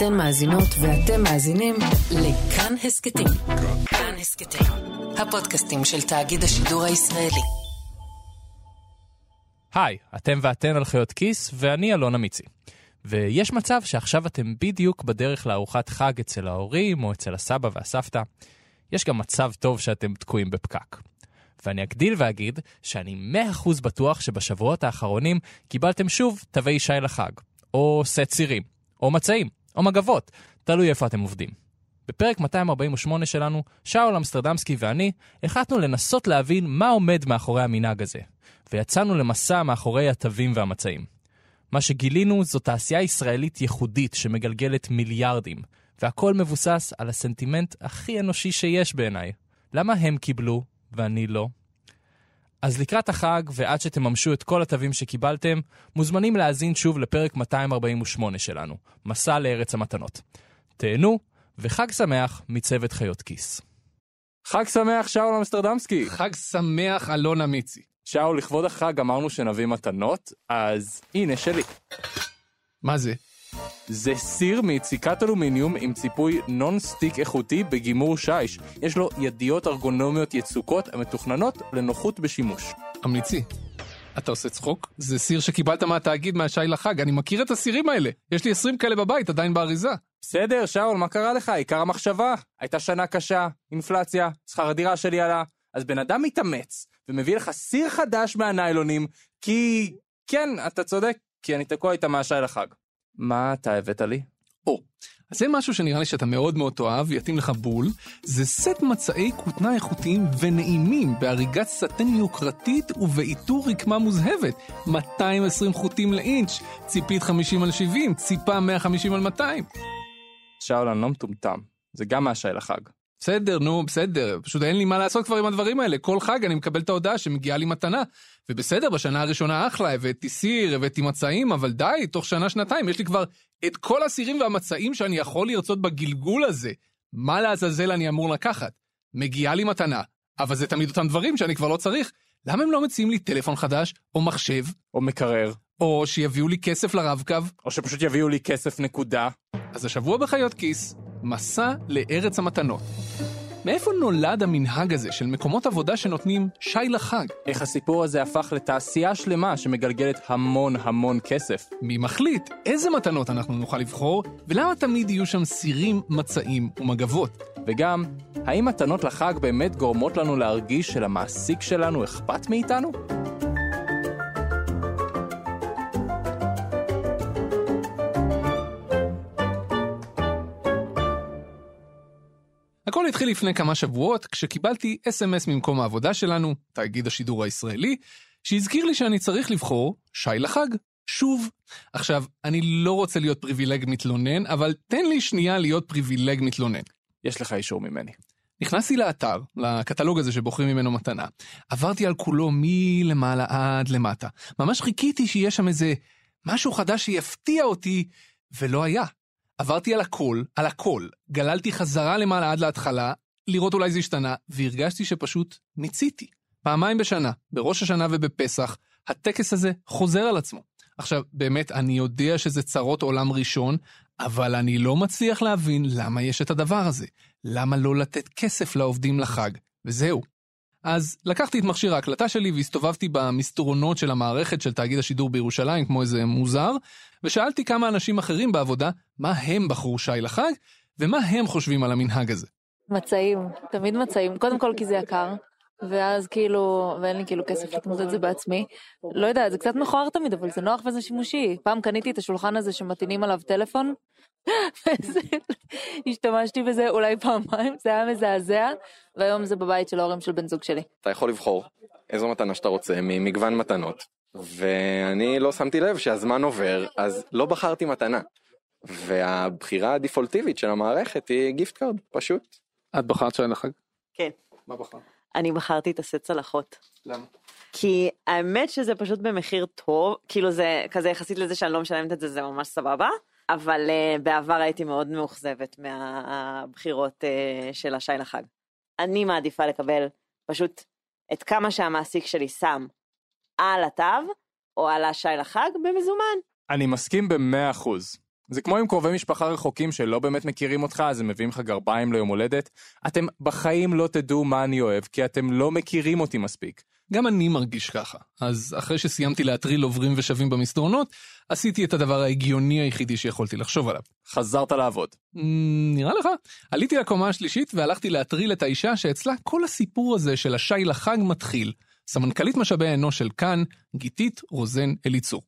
אתן מאזינות ואתם מאזינים לכאן הסכתים. כאן הסכתים, הפודקאסטים של תאגיד השידור הישראלי. היי, אתם ואתן על חיות כיס, ואני אלון אמיצי. ויש מצב שעכשיו אתם בדיוק בדרך לארוחת חג אצל ההורים או אצל הסבא והסבתא. יש גם מצב טוב שאתם תקועים בפקק. ואני אגדיל ואגיד שאני 100% בטוח שבשבועות האחרונים קיבלתם שוב תווי שי לחג, או סט צירים, או מצעים, או מגבות, תלוי איפה אתם עובדים. בפרק 248 שלנו, שאול אמסטרדמסקי ואני החלטנו לנסות להבין מה עומד מאחורי המנהג הזה, ויצאנו למסע מאחורי התווים והמצעים. מה שגילינו זו תעשייה ישראלית ייחודית שמגלגלת מיליארדים, והכל מבוסס על הסנטימנט הכי אנושי שיש בעיניי. למה הם קיבלו ואני לא? אז לקראת החג, ועד שתממשו את כל התווים שקיבלתם, מוזמנים להאזין שוב לפרק 248 שלנו, מסע לארץ המתנות. תהנו, וחג שמח מצוות חיות כיס. חג שמח, שאול אמסטרדמסקי. חג שמח, אלון אמיצי. שאול, לכבוד החג אמרנו שנביא מתנות, אז הנה שלי. מה זה? זה סיר מיציקת אלומיניום עם ציפוי נון סטיק איכותי בגימור שיש. יש לו ידיות ארגונומיות יצוקות המתוכננות לנוחות בשימוש. אמיצי. אתה עושה צחוק? זה סיר שקיבלת מהתאגיד מהשי לחג, אני מכיר את הסירים האלה. יש לי 20 כאלה בבית, עדיין באריזה. בסדר, שאול, מה קרה לך? עיקר המחשבה. הייתה שנה קשה, אינפלציה, שכר הדירה שלי עלה. אז בן אדם מתאמץ, ומביא לך סיר חדש מהניילונים, כי... כן, אתה צודק, כי אני תקוע איתה מהשי לחג. מה אתה הבאת לי? או, אז זה משהו שנראה לי שאתה מאוד מאוד תאהב, יתאים לך בול. זה סט מצעי כותנה איכותיים ונעימים בהריגת סטן יוקרתית ובעיטור רקמה מוזהבת. 220 חוטים לאינץ', ציפית 50 על 70, ציפה 150 על 200. שאול, אני לא מטומטם. זה גם מהשי לחג. בסדר, נו, בסדר, פשוט אין לי מה לעשות כבר עם הדברים האלה. כל חג אני מקבל את ההודעה שמגיעה לי מתנה. ובסדר, בשנה הראשונה אחלה, הבאתי סיר, הבאתי מצעים, אבל די, תוך שנה-שנתיים יש לי כבר את כל הסירים והמצעים שאני יכול לרצות בגלגול הזה. מה לעזאזל אני אמור לקחת? מגיעה לי מתנה, אבל זה תמיד אותם דברים שאני כבר לא צריך. למה הם לא מציעים לי טלפון חדש, או מחשב, או מקרר. או שיביאו לי כסף לרב-קו? או שפשוט יביאו לי כסף נקודה. אז השבוע בחיות כיס, מסע לארץ המתנות. מאיפה נולד המנהג הזה של מקומות עבודה שנותנים שי לחג? איך הסיפור הזה הפך לתעשייה שלמה שמגלגלת המון המון כסף. מי מחליט איזה מתנות אנחנו נוכל לבחור, ולמה תמיד יהיו שם סירים, מצעים ומגבות? וגם, האם מתנות לחג באמת גורמות לנו להרגיש שלמעסיק שלנו אכפת מאיתנו? הכל התחיל לפני כמה שבועות כשקיבלתי אס.אם.אס ממקום העבודה שלנו, תאגיד השידור הישראלי, שהזכיר לי שאני צריך לבחור שי לחג. שוב. עכשיו, אני לא רוצה להיות פריבילג מתלונן, אבל תן לי שנייה להיות פריבילג מתלונן. יש לך אישור ממני. נכנסתי לאתר, לקטלוג הזה שבוחרים ממנו מתנה. עברתי על כולו מלמעלה עד למטה. ממש חיכיתי שיהיה שם איזה משהו חדש שיפתיע אותי, ולא היה. עברתי על הכל, על הכל, גללתי חזרה למעלה עד להתחלה, לראות אולי זה השתנה, והרגשתי שפשוט מיציתי. פעמיים בשנה, בראש השנה ובפסח, הטקס הזה חוזר על עצמו. עכשיו, באמת, אני יודע שזה צרות עולם ראשון, אבל אני לא מצליח להבין למה יש את הדבר הזה. למה לא לתת כסף לעובדים לחג? וזהו. אז לקחתי את מכשיר ההקלטה שלי והסתובבתי במסתרונות של המערכת של תאגיד השידור בירושלים כמו איזה מוזר, ושאלתי כמה אנשים אחרים בעבודה מה הם בחרו שי לחג, ומה הם חושבים על המנהג הזה. מצעים, תמיד מצעים, קודם כל כי זה יקר, ואז כאילו, ואין לי כאילו כסף לקנות את זה בעצמי. לא יודע, זה קצת מכוער תמיד, אבל זה נוח וזה שימושי. פעם קניתי את השולחן הזה שמטעינים עליו טלפון, השתמשתי בזה אולי פעמיים, זה היה מזעזע, והיום זה בבית של ההורים של בן זוג שלי. אתה יכול לבחור איזו מתנה שאתה רוצה ממגוון מתנות, ואני לא שמתי לב שהזמן עובר, אז לא בחרתי מתנה. והבחירה הדפולטיבית של המערכת היא gift card, פשוט. את בחרת שי לחג? כן. מה בחרת? אני בחרתי את הסט צלחות. למה? כי האמת שזה פשוט במחיר טוב, כאילו זה כזה יחסית לזה שאני לא משלמת את זה, זה ממש סבבה. אבל uh, בעבר הייתי מאוד מאוכזבת מהבחירות uh, של השי לחג. אני מעדיפה לקבל פשוט את כמה שהמעסיק שלי שם על התו, או על השי לחג, במזומן. אני מסכים במאה אחוז. זה כמו עם קרובי משפחה רחוקים שלא באמת מכירים אותך, אז הם מביאים לך גרביים ליום הולדת. אתם בחיים לא תדעו מה אני אוהב, כי אתם לא מכירים אותי מספיק. גם אני מרגיש ככה. אז אחרי שסיימתי להטריל עוברים ושבים במסדרונות, עשיתי את הדבר ההגיוני היחידי שיכולתי לחשוב עליו. חזרת לעבוד. "מ, נראה לך? עליתי לקומה השלישית והלכתי להטריל את האישה שאצלה כל הסיפור הזה של השי לחג מתחיל. סמנכ"לית משאבי האנוש של כאן, גיתית רוזן אליצור.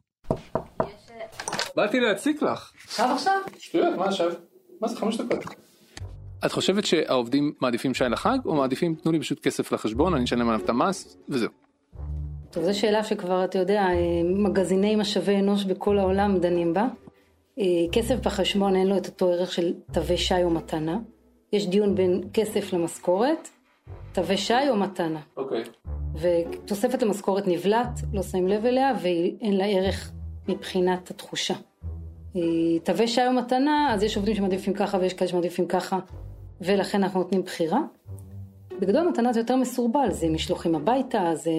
באתי להציק לך. עכשיו עכשיו? שטויות, מה עכשיו? מה זה חמש דקות? את חושבת שהעובדים מעדיפים שי לחג, או מעדיפים תנו לי פשוט כסף לחשבון, אני אשלם עליו את המס, וזהו. טוב, זו שאלה שכבר, אתה יודע, אה, מגזיני משאבי אנוש בכל העולם דנים בה. אה, כסף בחשבון אין לו את אותו ערך של תווי שי או מתנה. יש דיון בין כסף למשכורת, תווי שי או מתנה. אוקיי. ותוספת למשכורת נבלעת, לא שמים לב אליה, ואין לה ערך מבחינת התחושה. תווי שי או מתנה, אז יש עובדים שמעדיפים ככה ויש כאלה שמעדיפים ככה, ולכן אנחנו נותנים בחירה. בגדול מתנה זה יותר מסורבל, זה משלוחים הביתה, זה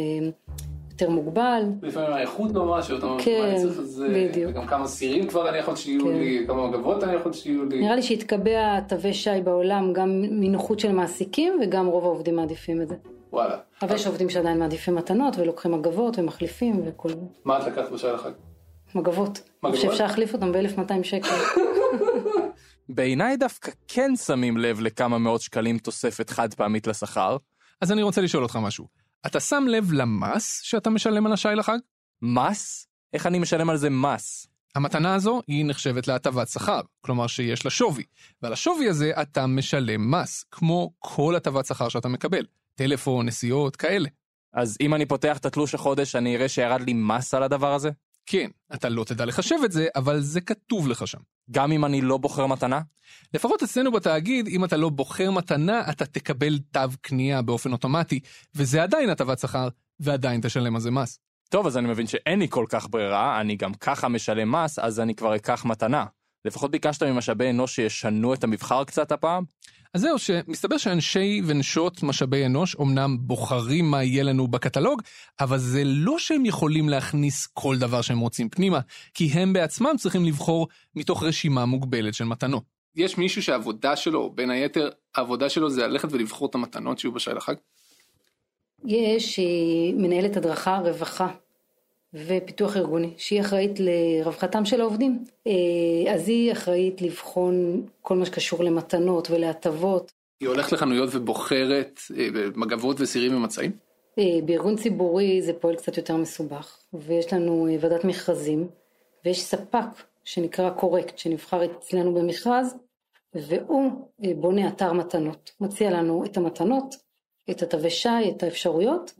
יותר מוגבל. לפעמים האיכות לא משהו, אתה אומר, כן, אני צריך לזה, בדיוק. וגם כמה סירים כבר אני יכול שיהיו כן. לי, כמה מגבות אני יכול שיהיו לי. נראה לי שהתקבע תווי שי בעולם גם מנוחות של מעסיקים וגם רוב העובדים מעדיפים את זה. וואלה. אבל יש עובדים שעדיין מעדיפים מתנות ולוקחים מגבות ומחליפים וכל מה את לקחת בשי לחג? מגבות. מגבות? שאפשר להחליף אותם ב-1200 שקל. בעיניי דווקא כן שמים לב לכמה מאות שקלים תוספת חד פעמית לשכר. אז אני רוצה לשאול אותך משהו. אתה שם לב למס שאתה משלם על השי לחג? מס? איך אני משלם על זה מס? המתנה הזו היא נחשבת להטבת שכר, כלומר שיש לה שווי, ועל השווי הזה אתה משלם מס, כמו כל הטבת שכר שאתה מקבל, טלפון, נסיעות, כאלה. אז אם אני פותח את התלוש החודש, אני אראה שירד לי מס על הדבר הזה? כן, אתה לא תדע לחשב את זה, אבל זה כתוב לך שם. גם אם אני לא בוחר מתנה? לפחות אצלנו בתאגיד, אם אתה לא בוחר מתנה, אתה תקבל תו קנייה באופן אוטומטי, וזה עדיין הטבת שכר, ועדיין תשלם על זה מס. טוב, אז אני מבין שאין לי כל כך ברירה, אני גם ככה משלם מס, אז אני כבר אקח מתנה. לפחות ביקשת ממשאבי אנוש שישנו את המבחר קצת הפעם? אז זהו, שמסתבר שאנשי ונשות משאבי אנוש אומנם בוחרים מה יהיה לנו בקטלוג, אבל זה לא שהם יכולים להכניס כל דבר שהם רוצים פנימה, כי הם בעצמם צריכים לבחור מתוך רשימה מוגבלת של מתנות. יש מישהו שהעבודה שלו, בין היתר, העבודה שלו זה ללכת ולבחור את המתנות שיהיו בשי לחג? יש אה, מנהלת הדרכה, רווחה ופיתוח ארגוני, שהיא אחראית לרווחתם של העובדים. אה, אז היא אחראית לבחון כל מה שקשור למתנות ולהטבות. היא הולכת לחנויות ובוחרת אה, מגבות וסירים ומצעים? אה, בארגון ציבורי זה פועל קצת יותר מסובך, ויש לנו ועדת מכרזים, ויש ספק שנקרא קורקט, שנבחר אצלנו במכרז, והוא בונה אתר מתנות. מציע לנו את המתנות, את התווי שי, את האפשרויות,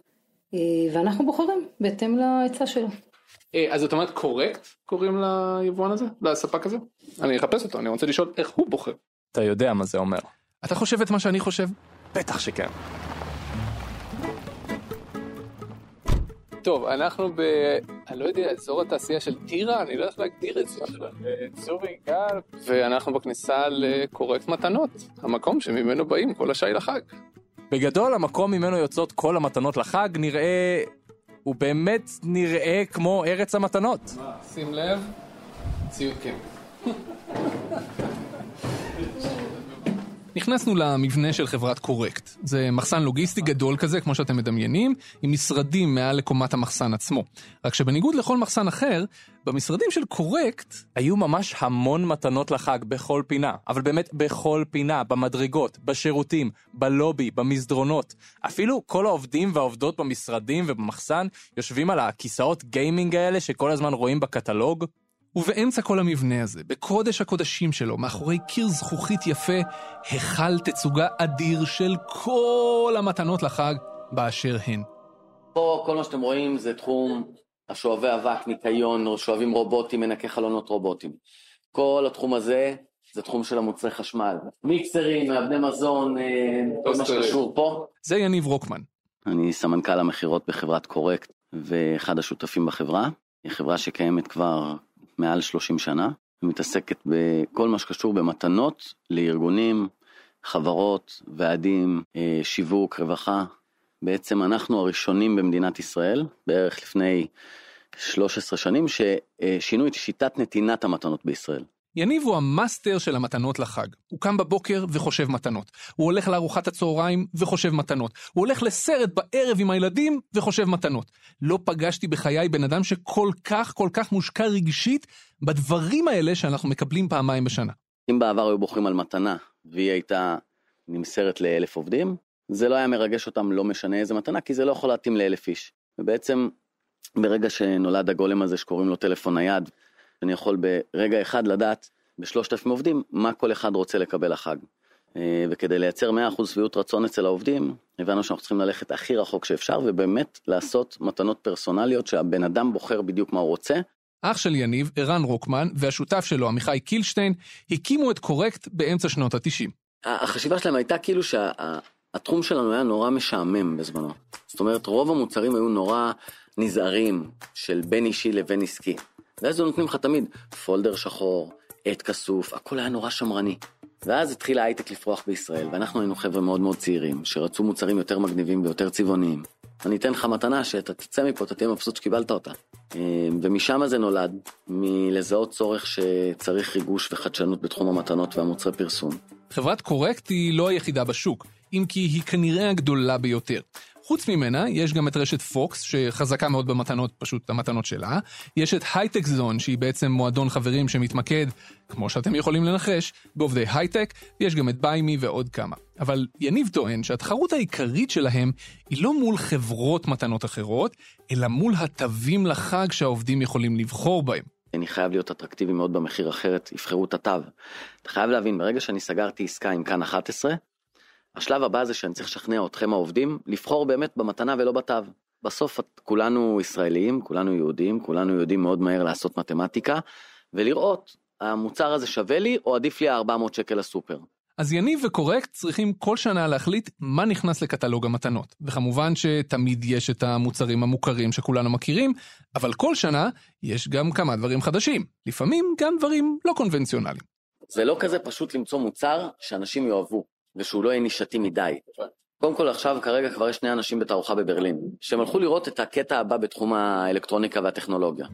ואנחנו בוחרים בהתאם להיצע שלו. אה, אז זאת אומרת קורקט קוראים ליבואן הזה? לספק הזה? אני אחפש אותו, אני רוצה לשאול איך הוא בוחר. אתה יודע מה זה אומר. אתה חושב את מה שאני חושב? בטח שכן. טוב, אנחנו ב... אני לא יודע, אזור התעשייה של טירה? אני לא יודע איך להגדיר את זה. צורי גל. ואנחנו בכניסה לקורקט מתנות, המקום שממנו באים כל השי לחג. בגדול, המקום ממנו יוצאות כל המתנות לחג נראה... הוא באמת נראה כמו ארץ המתנות. שים לב, ציוד כן. נכנסנו למבנה של חברת קורקט. זה מחסן לוגיסטי גדול כזה, כמו שאתם מדמיינים, עם משרדים מעל לקומת המחסן עצמו. רק שבניגוד לכל מחסן אחר, במשרדים של קורקט, היו ממש המון מתנות לחג בכל פינה, אבל באמת בכל פינה, במדרגות, בשירותים, בלובי, במסדרונות. אפילו כל העובדים והעובדות במשרדים ובמחסן יושבים על הכיסאות גיימינג האלה שכל הזמן רואים בקטלוג. ובאמצע כל המבנה הזה, בקודש הקודשים שלו, מאחורי קיר זכוכית יפה, היכל תצוגה אדיר של כל המתנות לחג באשר הן. פה כל מה שאתם רואים זה תחום השואבי אבק, ניקיון, שואבים רובוטים, מנקי חלונות רובוטים. כל התחום הזה זה תחום של המוצרי חשמל. מיקסרים, מעבדי מזון, אה, כל מה. שקשור פה. זה יניב רוקמן. אני סמנכ"ל המכירות בחברת קורקט ואחד השותפים בחברה. היא חברה שקיימת כבר מעל 30 שנה, ומתעסקת בכל מה שקשור במתנות לארגונים, חברות, ועדים, אה, שיווק, רווחה. בעצם אנחנו הראשונים במדינת ישראל, בערך לפני 13 שנים, ששינו את שיטת נתינת המתנות בישראל. יניב הוא המאסטר של המתנות לחג. הוא קם בבוקר וחושב מתנות. הוא הולך לארוחת הצהריים וחושב מתנות. הוא הולך לסרט בערב עם הילדים וחושב מתנות. לא פגשתי בחיי בן אדם שכל כך כל כך מושקע רגשית בדברים האלה שאנחנו מקבלים פעמיים בשנה. אם בעבר היו בוחרים על מתנה והיא הייתה נמסרת לאלף עובדים, זה לא היה מרגש אותם לא משנה איזה מתנה, כי זה לא יכול להתאים לאלף איש. ובעצם ברגע שנולד הגולם הזה שקוראים לו טלפון נייד, אני יכול ברגע אחד לדעת בשלושת אלפים עובדים מה כל אחד רוצה לקבל לחג. אה, וכדי לייצר 100% שביעות רצון אצל העובדים, הבנו שאנחנו צריכים ללכת הכי רחוק שאפשר ובאמת לעשות מתנות פרסונליות שהבן אדם בוחר בדיוק מה הוא רוצה. אח של יניב, ערן רוקמן, והשותף שלו, עמיחי קילשטיין, הקימו את קורקט באמצע שנות ה-90. החשיבה שלהם הייתה כאילו שהתחום שלנו היה נורא משעמם בזמנו. זאת אומרת, רוב המוצרים היו נורא נזהרים של בין אישי לבין עסקי. ואז הם נותנים לך תמיד פולדר שחור, עט כסוף, הכל היה נורא שמרני. ואז התחיל ההייטק לפרוח בישראל, ואנחנו היינו חבר'ה מאוד מאוד צעירים, שרצו מוצרים יותר מגניבים ויותר צבעוניים. אני אתן לך מתנה שאתה תצא מפה, אתה תהיה מבסוט שקיבלת אותה. אה, ומשם זה נולד, מלזהות צורך שצריך ריגוש וחדשנות בתחום המתנות והמוצרי פרסום. חברת קורקט היא לא היחידה בשוק, אם כי היא כנראה הגדולה ביותר. חוץ ממנה, יש גם את רשת פוקס, שחזקה מאוד במתנות, פשוט המתנות שלה. יש את הייטק זון, שהיא בעצם מועדון חברים שמתמקד, כמו שאתם יכולים לנחש, בעובדי הייטק, ויש גם את ביימי ועוד כמה. אבל יניב טוען שהתחרות העיקרית שלהם היא לא מול חברות מתנות אחרות, אלא מול התווים לחג שהעובדים יכולים לבחור בהם. אני חייב להיות אטרקטיבי מאוד במחיר אחרת, יבחרו את התו. אתה חייב להבין, ברגע שאני סגרתי עסקה עם כאן 11, השלב הבא זה שאני צריך לשכנע אתכם העובדים לבחור באמת במתנה ולא בתו. בסוף כולנו ישראלים, כולנו יהודים, כולנו יודעים מאוד מהר לעשות מתמטיקה ולראות המוצר הזה שווה לי או עדיף לי ה-400 שקל לסופר. אז יניב וקורקט צריכים כל שנה להחליט מה נכנס לקטלוג המתנות. וכמובן שתמיד יש את המוצרים המוכרים שכולנו מכירים, אבל כל שנה יש גם כמה דברים חדשים. לפעמים גם דברים לא קונבנציונליים. זה לא כזה פשוט למצוא מוצר שאנשים יאהבו. ושהוא לא יהיה נישתי מדי. קודם כל עכשיו כרגע כבר יש שני אנשים בתערוכה בברלין, שהם הלכו לראות את הקטע הבא בתחום האלקטרוניקה והטכנולוגיה.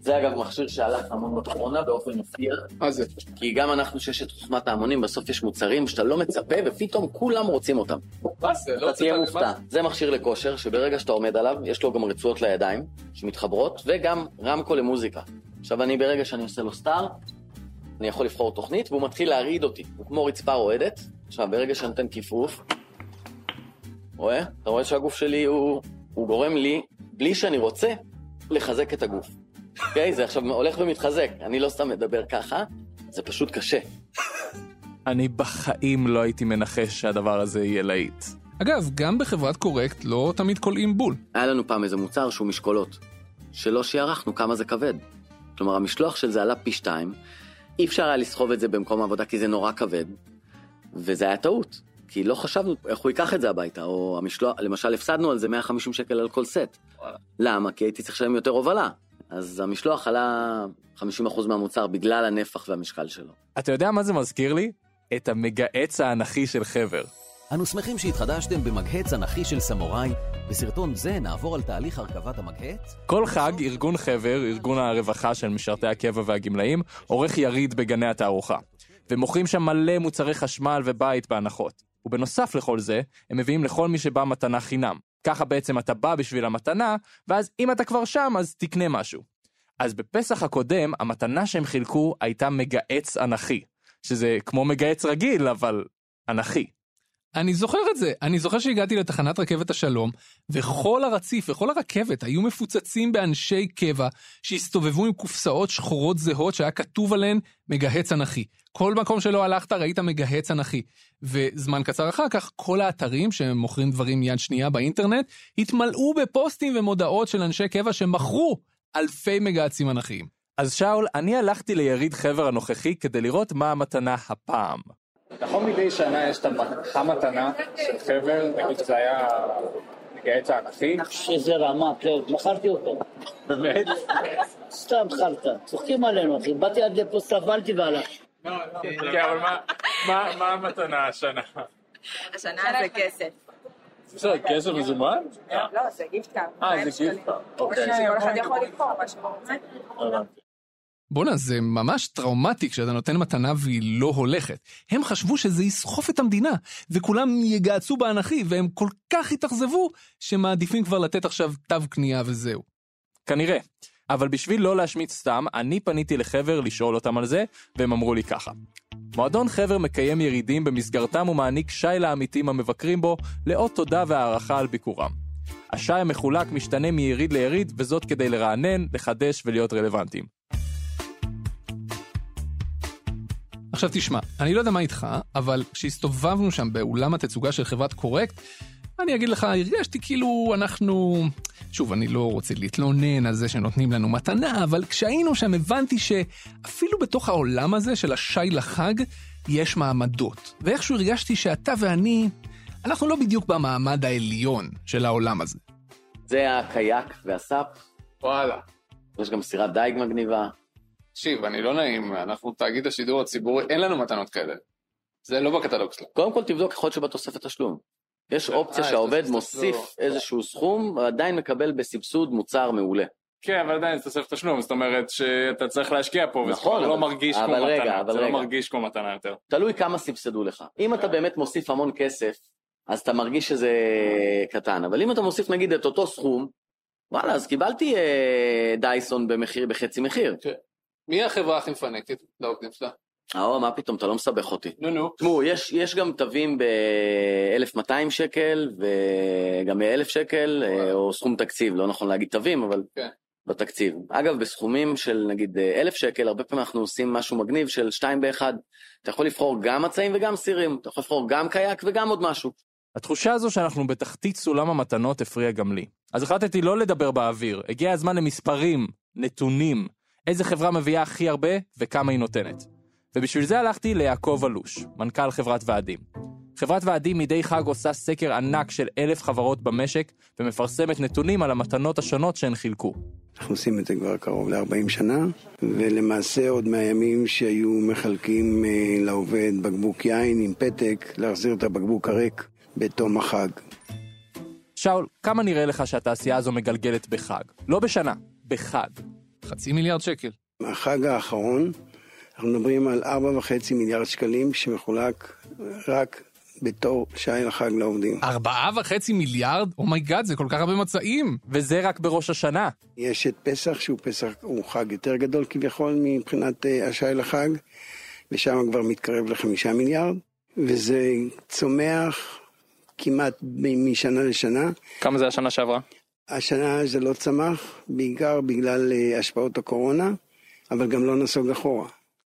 זה אגב מכשיר שהלך המון בתחרונה באופן מפתיע. מה זה? כי גם אנחנו שיש את חוכמת ההמונים, בסוף יש מוצרים שאתה לא מצפה ופתאום כולם רוצים אותם. מה זה? לא אתה תהיה מופתע. זה מכשיר לכושר שברגע שאתה עומד עליו, יש לו גם רצועות לידיים שמתחברות, וגם רמקול למוזיקה. עכשיו אני ברגע שאני עושה לו סטארט, אני יכול לבחור תוכנית והוא מתחיל להרעיד אותי. הוא כמו רצפה רועדת, עכשיו, ברגע שאני נותן כיפוף, רואה? אתה רואה שהגוף שלי הוא, הוא גורם לי, בלי שאני רוצה, לחזק את הגוף. אוקיי? Okay? זה עכשיו הולך ומתחזק. אני לא סתם מדבר ככה, זה פשוט קשה. אני בחיים לא הייתי מנחש שהדבר הזה יהיה להיט. אגב, גם בחברת קורקט לא תמיד קולעים בול. היה לנו פעם איזה מוצר שהוא משקולות, שלא שיערכנו כמה זה כבד. כלומר, המשלוח של זה עלה פי שתיים, אי אפשר היה לסחוב את זה במקום העבודה כי זה נורא כבד, וזה היה טעות, כי לא חשבנו איך הוא ייקח את זה הביתה, או המשלוח, למשל הפסדנו על זה 150 שקל על כל סט. למה? כי הייתי צריך לשלם יותר הובלה. אז המשלוח עלה 50% מהמוצר בגלל הנפח והמשקל שלו. אתה יודע מה זה מזכיר לי? את המגהץ האנכי של חבר. אנו שמחים שהתחדשתם במגהץ אנכי של סמוראי. בסרטון זה נעבור על תהליך הרכבת המגהץ. כל חג, ארגון חבר, ארגון הרווחה של משרתי הקבע והגמלאים, עורך יריד בגני התערוכה. ומוכרים שם מלא מוצרי חשמל ובית בהנחות. ובנוסף לכל זה, הם מביאים לכל מי שבא מתנה חינם. ככה בעצם אתה בא בשביל המתנה, ואז אם אתה כבר שם, אז תקנה משהו. אז בפסח הקודם, המתנה שהם חילקו הייתה מגהץ אנכי. שזה כמו מגהץ רגיל, אבל אנכי. אני זוכר את זה, אני זוכר שהגעתי לתחנת רכבת השלום, וכל הרציף וכל הרכבת היו מפוצצים באנשי קבע שהסתובבו עם קופסאות שחורות זהות שהיה כתוב עליהן מגהץ אנכי. כל מקום שלא הלכת ראית מגהץ אנכי. וזמן קצר אחר כך, כל האתרים שמוכרים דברים יד שנייה באינטרנט, התמלאו בפוסטים ומודעות של אנשי קבע שמכרו אלפי מגהצים אנכיים. אז שאול, אני הלכתי ליריד חבר הנוכחי כדי לראות מה המתנה הפעם. נכון מדי שנה יש את המתנה של חבר, נגיד שזה היה מגהץ האנכי. שזה רמה, כן, מכרתי אותו. באמת? סתם חרטא, צוחקים עלינו אחי, באתי עד לפה, סבלתי והלכתי. כן, אבל מה המתנה השנה? השנה זה כסף. בסדר, כסף מזומן? לא, זה gift card. אה, זה gift card. אוקיי. כל אחד יכול לבחור מה שהוא רוצה. בואנה, זה ממש טראומטי כשאתה נותן מתנה והיא לא הולכת. הם חשבו שזה יסחוף את המדינה, וכולם יגהצו באנכי, והם כל כך התאכזבו, שמעדיפים כבר לתת עכשיו תו קנייה וזהו. כנראה. אבל בשביל לא להשמיץ סתם, אני פניתי לחבר לשאול אותם על זה, והם אמרו לי ככה. מועדון חבר מקיים ירידים במסגרתם הוא מעניק שי לעמיתים המבקרים בו, לאות תודה והערכה על ביקורם. השי המחולק משתנה מיריד ליריד, וזאת כדי לרענן, לחדש ולהיות רלוונטיים. עכשיו תשמע, אני לא יודע מה איתך, אבל כשהסתובבנו שם באולם התצוגה של חברת קורקט, אני אגיד לך, הרגשתי כאילו אנחנו... שוב, אני לא רוצה להתלונן על זה שנותנים לנו מתנה, אבל כשהיינו שם הבנתי שאפילו בתוך העולם הזה של השי לחג, יש מעמדות. ואיכשהו הרגשתי שאתה ואני, אנחנו לא בדיוק במעמד העליון של העולם הזה. זה הקייק והסאפ, וואלה. יש גם סירת דייג מגניבה. תקשיב, אני לא נעים, אנחנו תאגיד השידור הציבורי, אין לנו מתנות כאלה. זה לא בקטלוג שלנו. קודם כל תבדוק יכול להיות שבתוספת תשלום. יש אופציה אה, שהעובד יש תוספת מוסיף תשלום. איזשהו סכום, ועדיין מקבל בסבסוד מוצר מעולה. כן, אבל עדיין זה תוספת תשלום, זאת אומרת שאתה צריך להשקיע פה, וזה נכון, לא מרגיש כמו רגע, מתנה, אבל זה לא. מרגיש כמו מתנה יותר. תלוי כמה סבסדו לך. אם אתה באמת מוסיף המון כסף, אז אתה מרגיש שזה קטן, אבל אם אתה מוסיף נגיד את אותו סכום, וואלה, אז קיבלתי אה, דייסון במחיר, בחצי מחיר. מי החברה הכי מפנקת לעובדים שלה? אה, מה פתאום, אתה לא מסבך אותי. נו נו. תשמעו, יש, יש גם תווים ב-1200 שקל וגם ב-1000 שקל, אה, או סכום תקציב, לא נכון להגיד תווים, אבל כן. בתקציב. אגב, בסכומים של נגיד אה, 1,000 שקל, הרבה פעמים אנחנו עושים משהו מגניב של 2 ב-1. אתה יכול לבחור גם מצעים וגם סירים, אתה יכול לבחור גם קייק וגם עוד משהו. התחושה הזו שאנחנו בתחתית סולם המתנות הפריעה גם לי. אז החלטתי לא לדבר באוויר, הגיע הזמן למספרים, נתונים, איזה חברה מביאה הכי הרבה וכמה היא נותנת. ובשביל זה הלכתי ליעקב אלוש, מנכ"ל חברת ועדים. חברת ועדים מדי חג עושה סקר ענק של אלף חברות במשק ומפרסמת נתונים על המתנות השונות שהן חילקו. אנחנו עושים את זה כבר קרוב ל-40 שנה, ולמעשה עוד מהימים שהיו מחלקים אה, לעובד בקבוק יין עם פתק, להחזיר את הבקבוק הריק בתום החג. שאול, כמה נראה לך שהתעשייה הזו מגלגלת בחג? לא בשנה, בחג. חצי מיליארד שקל. החג האחרון, אנחנו מדברים על 4.5 מיליארד שקלים שמחולק רק בתור שי לחג לעובדים. ארבעה וחצי מיליארד? oh my god, זה כל כך הרבה מצעים. וזה רק בראש השנה. יש את פסח, שהוא פסח, הוא חג יותר גדול כביכול מבחינת אה, השי לחג, ושם כבר מתקרב לחמישה מיליארד, וזה צומח כמעט משנה לשנה. כמה זה השנה שעברה? השנה זה לא צמח, בעיקר בגלל אה, השפעות הקורונה, אבל גם לא נסוג אחורה.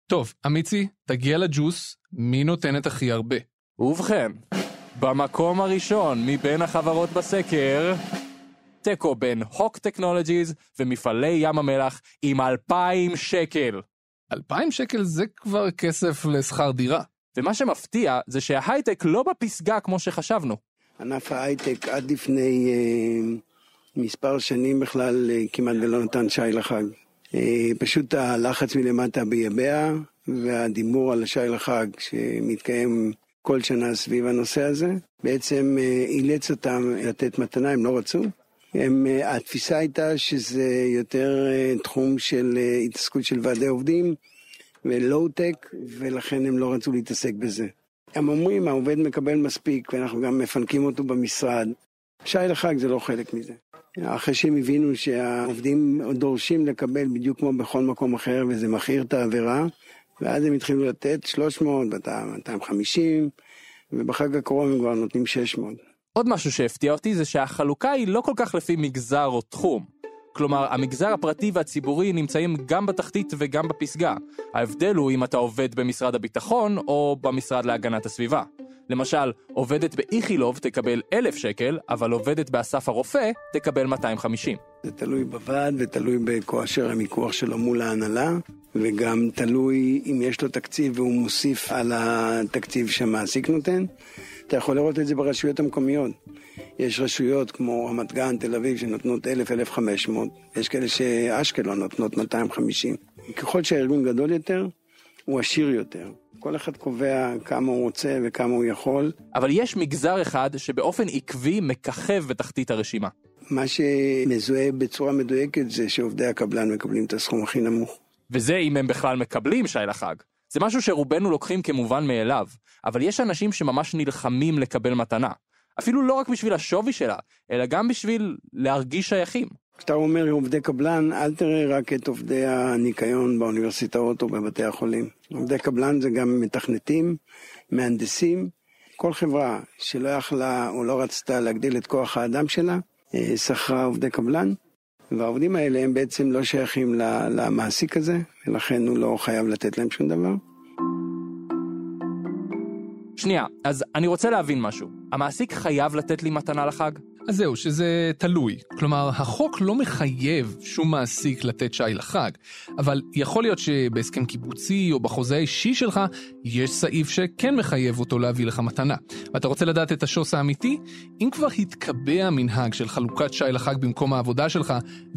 טוב, אמיצי, תגיע לג'וס, מי נותנת הכי הרבה? ובכן, במקום הראשון מבין החברות בסקר, תיקו בין הוק טכנולוגיז ומפעלי ים המלח עם 2,000 שקל. 2,000 שקל זה כבר כסף לשכר דירה. ומה שמפתיע זה שההייטק לא בפסגה כמו שחשבנו. ענף ההייטק עד לפני אה, מספר שנים בכלל אה, כמעט ולא נתן שי לחג. אה, פשוט הלחץ מלמטה ביבע והדיבור על השי לחג שמתקיים כל שנה סביב הנושא הזה, בעצם אה, אילץ אותם לתת מתנה, הם לא רצו. הם, התפיסה הייתה שזה יותר תחום של התעסקות של ועדי עובדים ולואו-טק, ולכן הם לא רצו להתעסק בזה. הם אומרים, העובד מקבל מספיק, ואנחנו גם מפנקים אותו במשרד. שי לחג זה לא חלק מזה. אחרי שהם הבינו שהעובדים דורשים לקבל בדיוק כמו בכל מקום אחר, וזה מכעיר את העבירה, ואז הם התחילו לתת 300, 250, ובחג הקרוב הם כבר נותנים 600. עוד משהו שהפתיע אותי זה שהחלוקה היא לא כל כך לפי מגזר או תחום. כלומר, המגזר הפרטי והציבורי נמצאים גם בתחתית וגם בפסגה. ההבדל הוא אם אתה עובד במשרד הביטחון או במשרד להגנת הסביבה. למשל, עובדת באיכילוב תקבל 1,000 שקל, אבל עובדת באסף הרופא תקבל 250. זה תלוי בוועד ותלוי בכושר המיקוח שלו מול ההנהלה, וגם תלוי אם יש לו תקציב והוא מוסיף על התקציב שהמעסיק נותן. אתה יכול לראות את זה ברשויות המקומיות. יש רשויות כמו רמת גן, תל אביב, שנותנות 1,000-1,500, יש כאלה שאשקלון נותנות 250. ככל שהארגון גדול יותר, הוא עשיר יותר. כל אחד קובע כמה הוא רוצה וכמה הוא יכול. אבל יש מגזר אחד שבאופן עקבי מככב בתחתית הרשימה. מה שמזוהה בצורה מדויקת זה שעובדי הקבלן מקבלים את הסכום הכי נמוך. וזה אם הם בכלל מקבלים שי לחג. זה משהו שרובנו לוקחים כמובן מאליו, אבל יש אנשים שממש נלחמים לקבל מתנה. אפילו לא רק בשביל השווי שלה, אלא גם בשביל להרגיש שייכים. כשאתה אומר עובדי קבלן, אל תראה רק את עובדי הניקיון באוניברסיטאות או בבתי החולים. עובדי קבלן זה גם מתכנתים, מהנדסים. כל חברה שלא יכלה או לא רצתה להגדיל את כוח האדם שלה, אה, שכרה עובדי קבלן, והעובדים האלה הם בעצם לא שייכים למעסיק הזה, ולכן הוא לא חייב לתת להם שום דבר. שנייה, אז אני רוצה להבין משהו. המעסיק חייב לתת לי מתנה לחג? אז זהו, שזה תלוי. כלומר, החוק לא מחייב שום מעסיק לתת שי לחג, אבל יכול להיות שבהסכם קיבוצי או בחוזה האישי שלך, יש סעיף שכן מחייב אותו להביא לך מתנה. ואתה רוצה לדעת את השוס האמיתי? אם כבר התקבע מנהג של חלוקת שי לחג במקום העבודה שלך,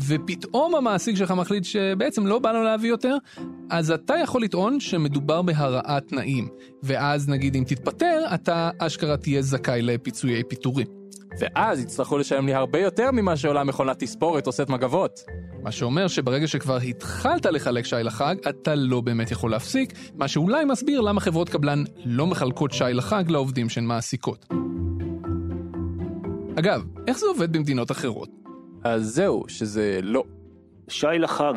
ופתאום המעסיק שלך מחליט שבעצם לא בא לו להביא יותר, אז אתה יכול לטעון שמדובר בהרעת תנאים. ואז נגיד אם תתפטר, אתה אשכרה תהיה זכאי לפיצויי פיטורים. ואז יצטרכו לשלם לי הרבה יותר ממה שעולה מכונת תספורת או סט מגבות. מה שאומר שברגע שכבר התחלת לחלק שי לחג, אתה לא באמת יכול להפסיק, מה שאולי מסביר למה חברות קבלן לא מחלקות שי לחג לעובדים שהן מעסיקות. אגב, איך זה עובד במדינות אחרות? אז זהו, שזה לא. שי לחג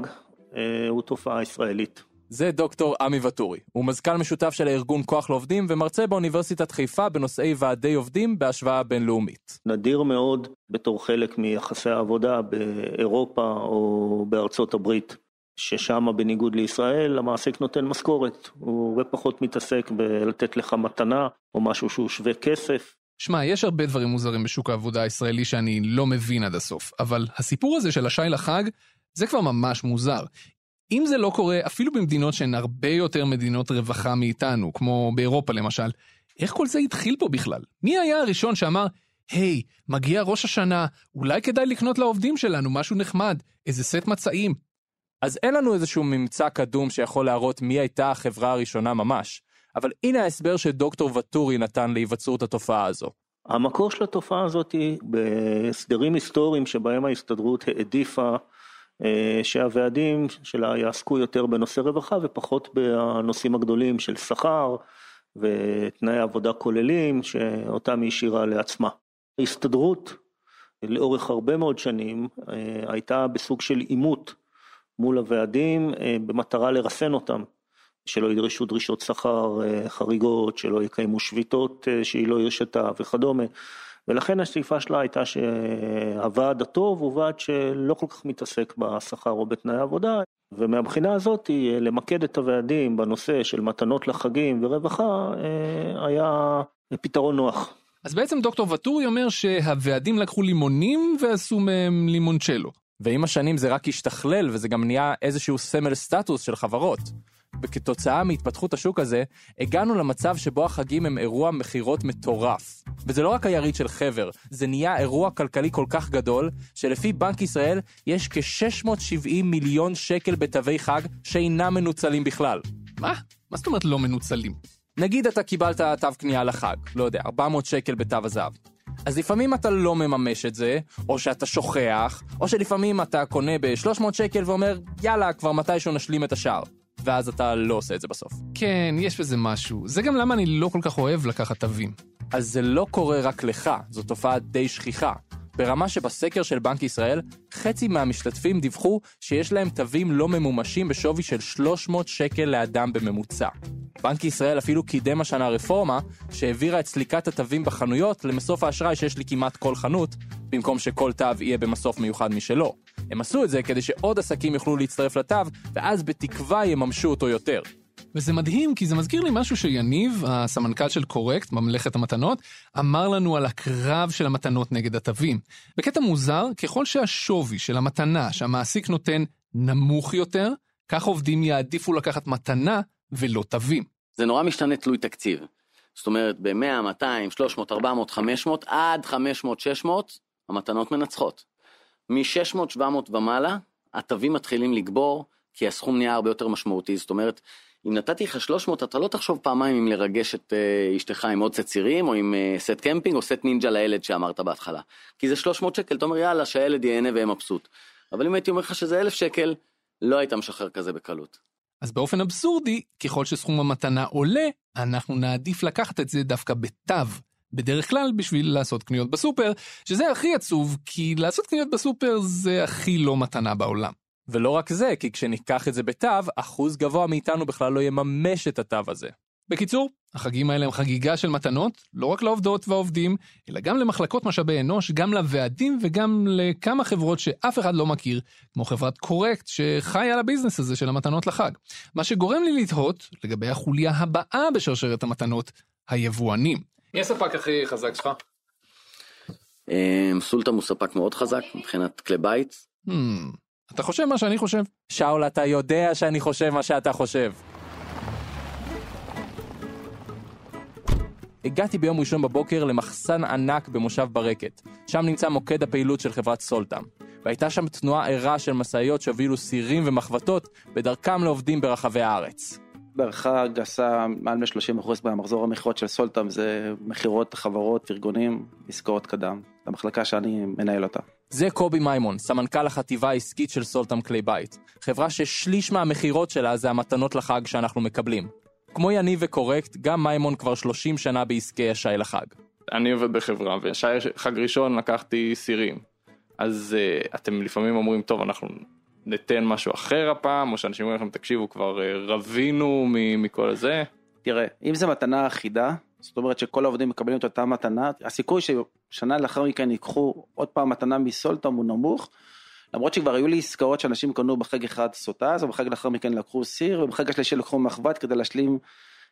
אה, הוא תופעה ישראלית. זה דוקטור עמי ואטורי. הוא מזכ"ל משותף של הארגון כוח לעובדים ומרצה באוניברסיטת חיפה בנושאי ועדי עובדים בהשוואה בינלאומית. נדיר מאוד בתור חלק מיחסי העבודה באירופה או בארצות הברית, ששם בניגוד לישראל המעסיק נותן משכורת. הוא הרבה פחות מתעסק בלתת לך מתנה או משהו שהוא שווה כסף. שמע, יש הרבה דברים מוזרים בשוק העבודה הישראלי שאני לא מבין עד הסוף, אבל הסיפור הזה של השי לחג, זה כבר ממש מוזר. אם זה לא קורה אפילו במדינות שהן הרבה יותר מדינות רווחה מאיתנו, כמו באירופה למשל, איך כל זה התחיל פה בכלל? מי היה הראשון שאמר, היי, hey, מגיע ראש השנה, אולי כדאי לקנות לעובדים שלנו משהו נחמד, איזה סט מצעים. אז אין לנו איזשהו ממצא קדום שיכול להראות מי הייתה החברה הראשונה ממש, אבל הנה ההסבר שדוקטור ואטורי נתן להיווצרות התופעה הזו. המקור של התופעה הזאת היא בהסדרים היסטוריים שבהם ההסתדרות העדיפה שהוועדים שלה יעסקו יותר בנושא רווחה ופחות בנושאים הגדולים של שכר ותנאי עבודה כוללים שאותם היא השאירה לעצמה. ההסתדרות לאורך הרבה מאוד שנים אה, הייתה בסוג של עימות מול הוועדים אה, במטרה לרסן אותם, שלא ידרשו דרישות שכר חריגות, שלא יקיימו שביתות שהיא לא הרשתה וכדומה. ולכן השאיפה שלה הייתה שהוועד הטוב הוא ועד שלא כל כך מתעסק בשכר או בתנאי עבודה, ומהבחינה הזאת היא למקד את הוועדים בנושא של מתנות לחגים ורווחה אה, היה פתרון נוח. אז בעצם דוקטור ואטורי אומר שהוועדים לקחו לימונים ועשו מהם לימונצ'לו. ועם השנים זה רק השתכלל וזה גם נהיה איזשהו סמל סטטוס של חברות. וכתוצאה מהתפתחות השוק הזה, הגענו למצב שבו החגים הם אירוע מכירות מטורף. וזה לא רק היריד של חבר, זה נהיה אירוע כלכלי כל כך גדול, שלפי בנק ישראל יש כ-670 מיליון שקל בתווי חג שאינם מנוצלים בכלל. מה? מה זאת אומרת לא מנוצלים? נגיד אתה קיבלת תו קנייה לחג, לא יודע, 400 שקל בתו הזהב. אז לפעמים אתה לא מממש את זה, או שאתה שוכח, או שלפעמים אתה קונה ב-300 שקל ואומר, יאללה, כבר מתישהו נשלים את השאר. ואז אתה לא עושה את זה בסוף. כן, יש בזה משהו. זה גם למה אני לא כל כך אוהב לקחת תווים. אז זה לא קורה רק לך, זו תופעה די שכיחה. ברמה שבסקר של בנק ישראל, חצי מהמשתתפים דיווחו שיש להם תווים לא ממומשים בשווי של 300 שקל לאדם בממוצע. בנק ישראל אפילו קידם השנה רפורמה שהעבירה את סליקת התווים בחנויות למסוף האשראי שיש לי כמעט כל חנות, במקום שכל תו יהיה במסוף מיוחד משלו. הם עשו את זה כדי שעוד עסקים יוכלו להצטרף לתו, ואז בתקווה יממשו אותו יותר. וזה מדהים, כי זה מזכיר לי משהו שיניב, הסמנכ"ל של קורקט, ממלכת המתנות, אמר לנו על הקרב של המתנות נגד התווים. בקטע מוזר, ככל שהשווי של המתנה שהמעסיק נותן נמוך יותר, כך עובדים יעדיפו לקחת מתנה ולא תווים. זה נורא משתנה תלוי תקציב. זאת אומרת, ב-100, 200, 300, 400, 500, עד 500, 600, המתנות מנצחות. מ-600, 700 ומעלה, התווים מתחילים לגבור, כי הסכום נהיה הרבה יותר משמעותי. זאת אומרת, אם נתתי לך 300, אתה לא תחשוב פעמיים אם לרגש את uh, אשתך עם עוד סט סירים, או עם uh, סט קמפינג, או סט נינג'ה לילד שאמרת בהתחלה. כי זה 300 שקל, אתה אומר יאללה, שהילד ייהנה ויהיה מבסוט. אבל אם הייתי אומר לך שזה 1,000 שקל, לא היית משחרר כזה בקלות. אז באופן אבסורדי, ככל שסכום המתנה עולה, אנחנו נעדיף לקחת את זה דווקא בתו. בדרך כלל בשביל לעשות קניות בסופר, שזה הכי עצוב, כי לעשות קניות בסופר זה הכי לא מתנה בעולם. ולא רק זה, כי כשניקח את זה בתו, אחוז גבוה מאיתנו בכלל לא יממש את התו הזה. בקיצור, החגים האלה הם חגיגה של מתנות, לא רק לעובדות והעובדים, אלא גם למחלקות משאבי אנוש, גם לוועדים וגם לכמה חברות שאף אחד לא מכיר, כמו חברת קורקט שחיה על הביזנס הזה של המתנות לחג. מה שגורם לי לתהות לגבי החוליה הבאה בשרשרת המתנות, היבואנים. מי הספק הכי חזק שלך? אמ, סולטם הוא ספק מאוד חזק מבחינת כלי בית. Hmm, אתה חושב מה שאני חושב? שאול, אתה יודע שאני חושב מה שאתה חושב. הגעתי ביום ראשון בבוקר למחסן ענק במושב ברקת. שם נמצא מוקד הפעילות של חברת סולטם. והייתה שם תנועה ערה של משאיות שהובילו סירים ומחבטות בדרכם לעובדים ברחבי הארץ. בהערכה גסה מעל מ-30% מהמחזור המכירות של סולטם זה מכירות חברות, ארגונים, עסקאות קדם. המחלקה שאני מנהל אותה. זה קובי מימון, סמנכ"ל החטיבה העסקית של סולטם כלי בית. חברה ששליש מהמכירות שלה זה המתנות לחג שאנחנו מקבלים. כמו יניב וקורקט, גם מימון כבר 30 שנה בעסקי השי לחג. אני עובד בחברה, ושי חג ראשון לקחתי סירים. אז uh, אתם לפעמים אומרים, טוב, אנחנו ניתן משהו אחר הפעם, או שאנשים אומרים לכם, תקשיבו, כבר uh, רבינו מכל זה. תראה, אם זו מתנה אחידה, זאת אומרת שכל העובדים מקבלים את אותה מתנה, הסיכוי ששנה לאחר מכן ייקחו עוד פעם מתנה מסולטום הוא נמוך. למרות שכבר היו לי עסקאות שאנשים קנו בחג אחד סוטז, ובחג לאחר מכן לקחו סיר, ובחג השלישי לקחו מחבת כדי להשלים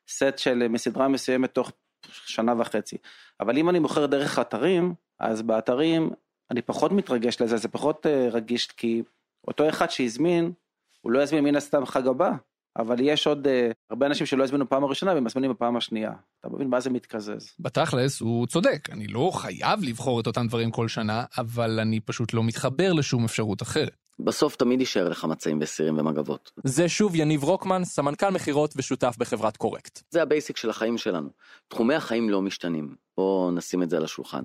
סט של מסדרה מסוימת תוך שנה וחצי. אבל אם אני מוכר דרך אתרים, אז באתרים אני פחות מתרגש לזה, זה פחות uh, רגיש, כי אותו אחד שהזמין, הוא לא יזמין מן הסתם חג הבא, אבל יש עוד uh, הרבה אנשים שלא הזמינו פעם הראשונה והם מזמינים בפעם השנייה. אתה מבין מה זה מתקזז. בתכלס הוא צודק, אני לא חייב לבחור את אותם דברים כל שנה, אבל אני פשוט לא מתחבר לשום אפשרות אחרת. בסוף תמיד יישאר לך מצעים וסירים ומגבות. זה שוב יניב רוקמן, סמנכ"ל מכירות ושותף בחברת קורקט. זה ה basic של החיים שלנו. תחומי החיים לא משתנים. בואו נשים את זה על השולחן.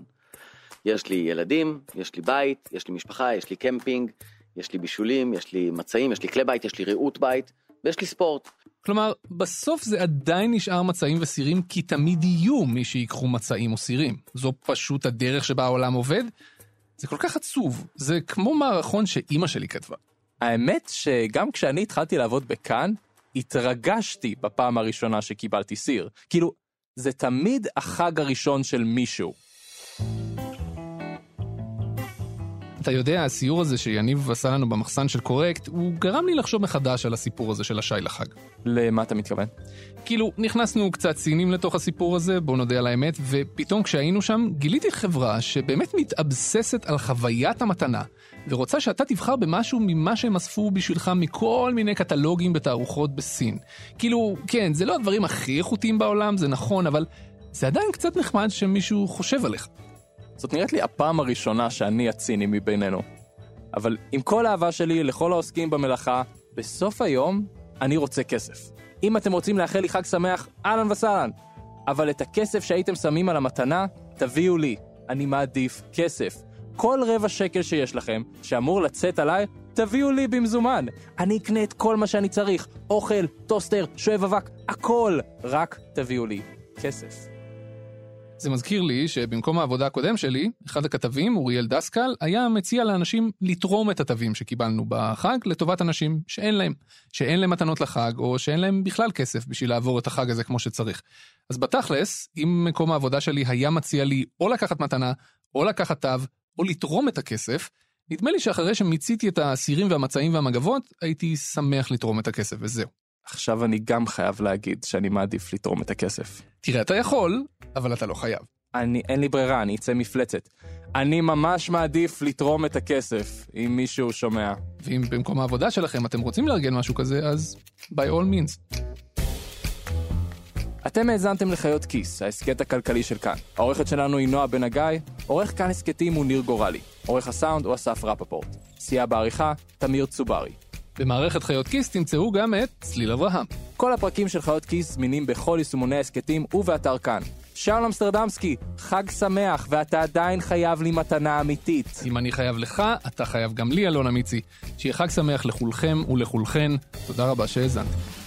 יש לי ילדים, יש לי בית, יש לי משפחה, יש לי קמפינג, יש לי בישולים, יש לי מצעים, יש לי כלי בית, יש לי ריהוט בית, ויש לי ספורט. כלומר, בסוף זה עדיין נשאר מצעים וסירים, כי תמיד יהיו מי שיקחו מצעים או סירים. זו פשוט הדרך שבה העולם עובד. זה כל כך עצוב, זה כמו מערכון שאימא שלי כתבה. האמת שגם כשאני התחלתי לעבוד בכאן, התרגשתי בפעם הראשונה שקיבלתי סיר. כאילו, זה תמיד החג הראשון של מישהו. אתה יודע, הסיור הזה שיניב עשה לנו במחסן של קורקט, הוא גרם לי לחשוב מחדש על הסיפור הזה של השי לחג. למה אתה מתכוון? כאילו, נכנסנו קצת סינים לתוך הסיפור הזה, בוא נודה על האמת, ופתאום כשהיינו שם, גיליתי חברה שבאמת מתאבססת על חוויית המתנה, ורוצה שאתה תבחר במשהו ממה שהם אספו בשבילך מכל מיני קטלוגים בתערוכות בסין. כאילו, כן, זה לא הדברים הכי איכותיים בעולם, זה נכון, אבל זה עדיין קצת נחמד שמישהו חושב עליך. זאת נראית לי הפעם הראשונה שאני הציני מבינינו. אבל עם כל האהבה שלי לכל העוסקים במלאכה, בסוף היום אני רוצה כסף. אם אתם רוצים לאחל לי חג שמח, אהלן וסהלן. אבל את הכסף שהייתם שמים על המתנה, תביאו לי. אני מעדיף כסף. כל רבע שקל שיש לכם, שאמור לצאת עליי, תביאו לי במזומן. אני אקנה את כל מה שאני צריך. אוכל, טוסטר, שואב אבק, הכל. רק תביאו לי כסף. זה מזכיר לי שבמקום העבודה הקודם שלי, אחד הכתבים, אוריאל דסקל, היה מציע לאנשים לתרום את התווים שקיבלנו בחג לטובת אנשים שאין להם, שאין להם מתנות לחג, או שאין להם בכלל כסף בשביל לעבור את החג הזה כמו שצריך. אז בתכלס, אם מקום העבודה שלי היה מציע לי או לקחת מתנה, או לקחת תו, או לתרום את הכסף, נדמה לי שאחרי שמיציתי את הסירים והמצעים והמגבות, הייתי שמח לתרום את הכסף וזהו. עכשיו אני גם חייב להגיד שאני מעדיף לתרום את הכסף. תראה, אתה יכול, אבל אתה לא חייב. אני, אין לי ברירה, אני אצא מפלצת. אני ממש מעדיף לתרום את הכסף, אם מישהו שומע. ואם במקום העבודה שלכם אתם רוצים לארגן משהו כזה, אז by all means. אתם האזנתם לחיות כיס, ההסכת הכלכלי של כאן. העורכת שלנו היא נועה בן הגיא, עורך כאן הסכתים הוא ניר גורלי. עורך הסאונד הוא אסף רפפורט. סייע בעריכה, תמיר צוברי. במערכת חיות כיס תמצאו גם את צליל אברהם. כל הפרקים של חיות כיס זמינים בכל יישומוני ההסכתים ובאתר כאן. שאול אמסטרדמסקי, חג שמח, ואתה עדיין חייב לי מתנה אמיתית. אם אני חייב לך, אתה חייב גם לי, אלון אמיצי. שיהיה חג שמח לכולכם ולכולכן. תודה רבה שהאזנתם.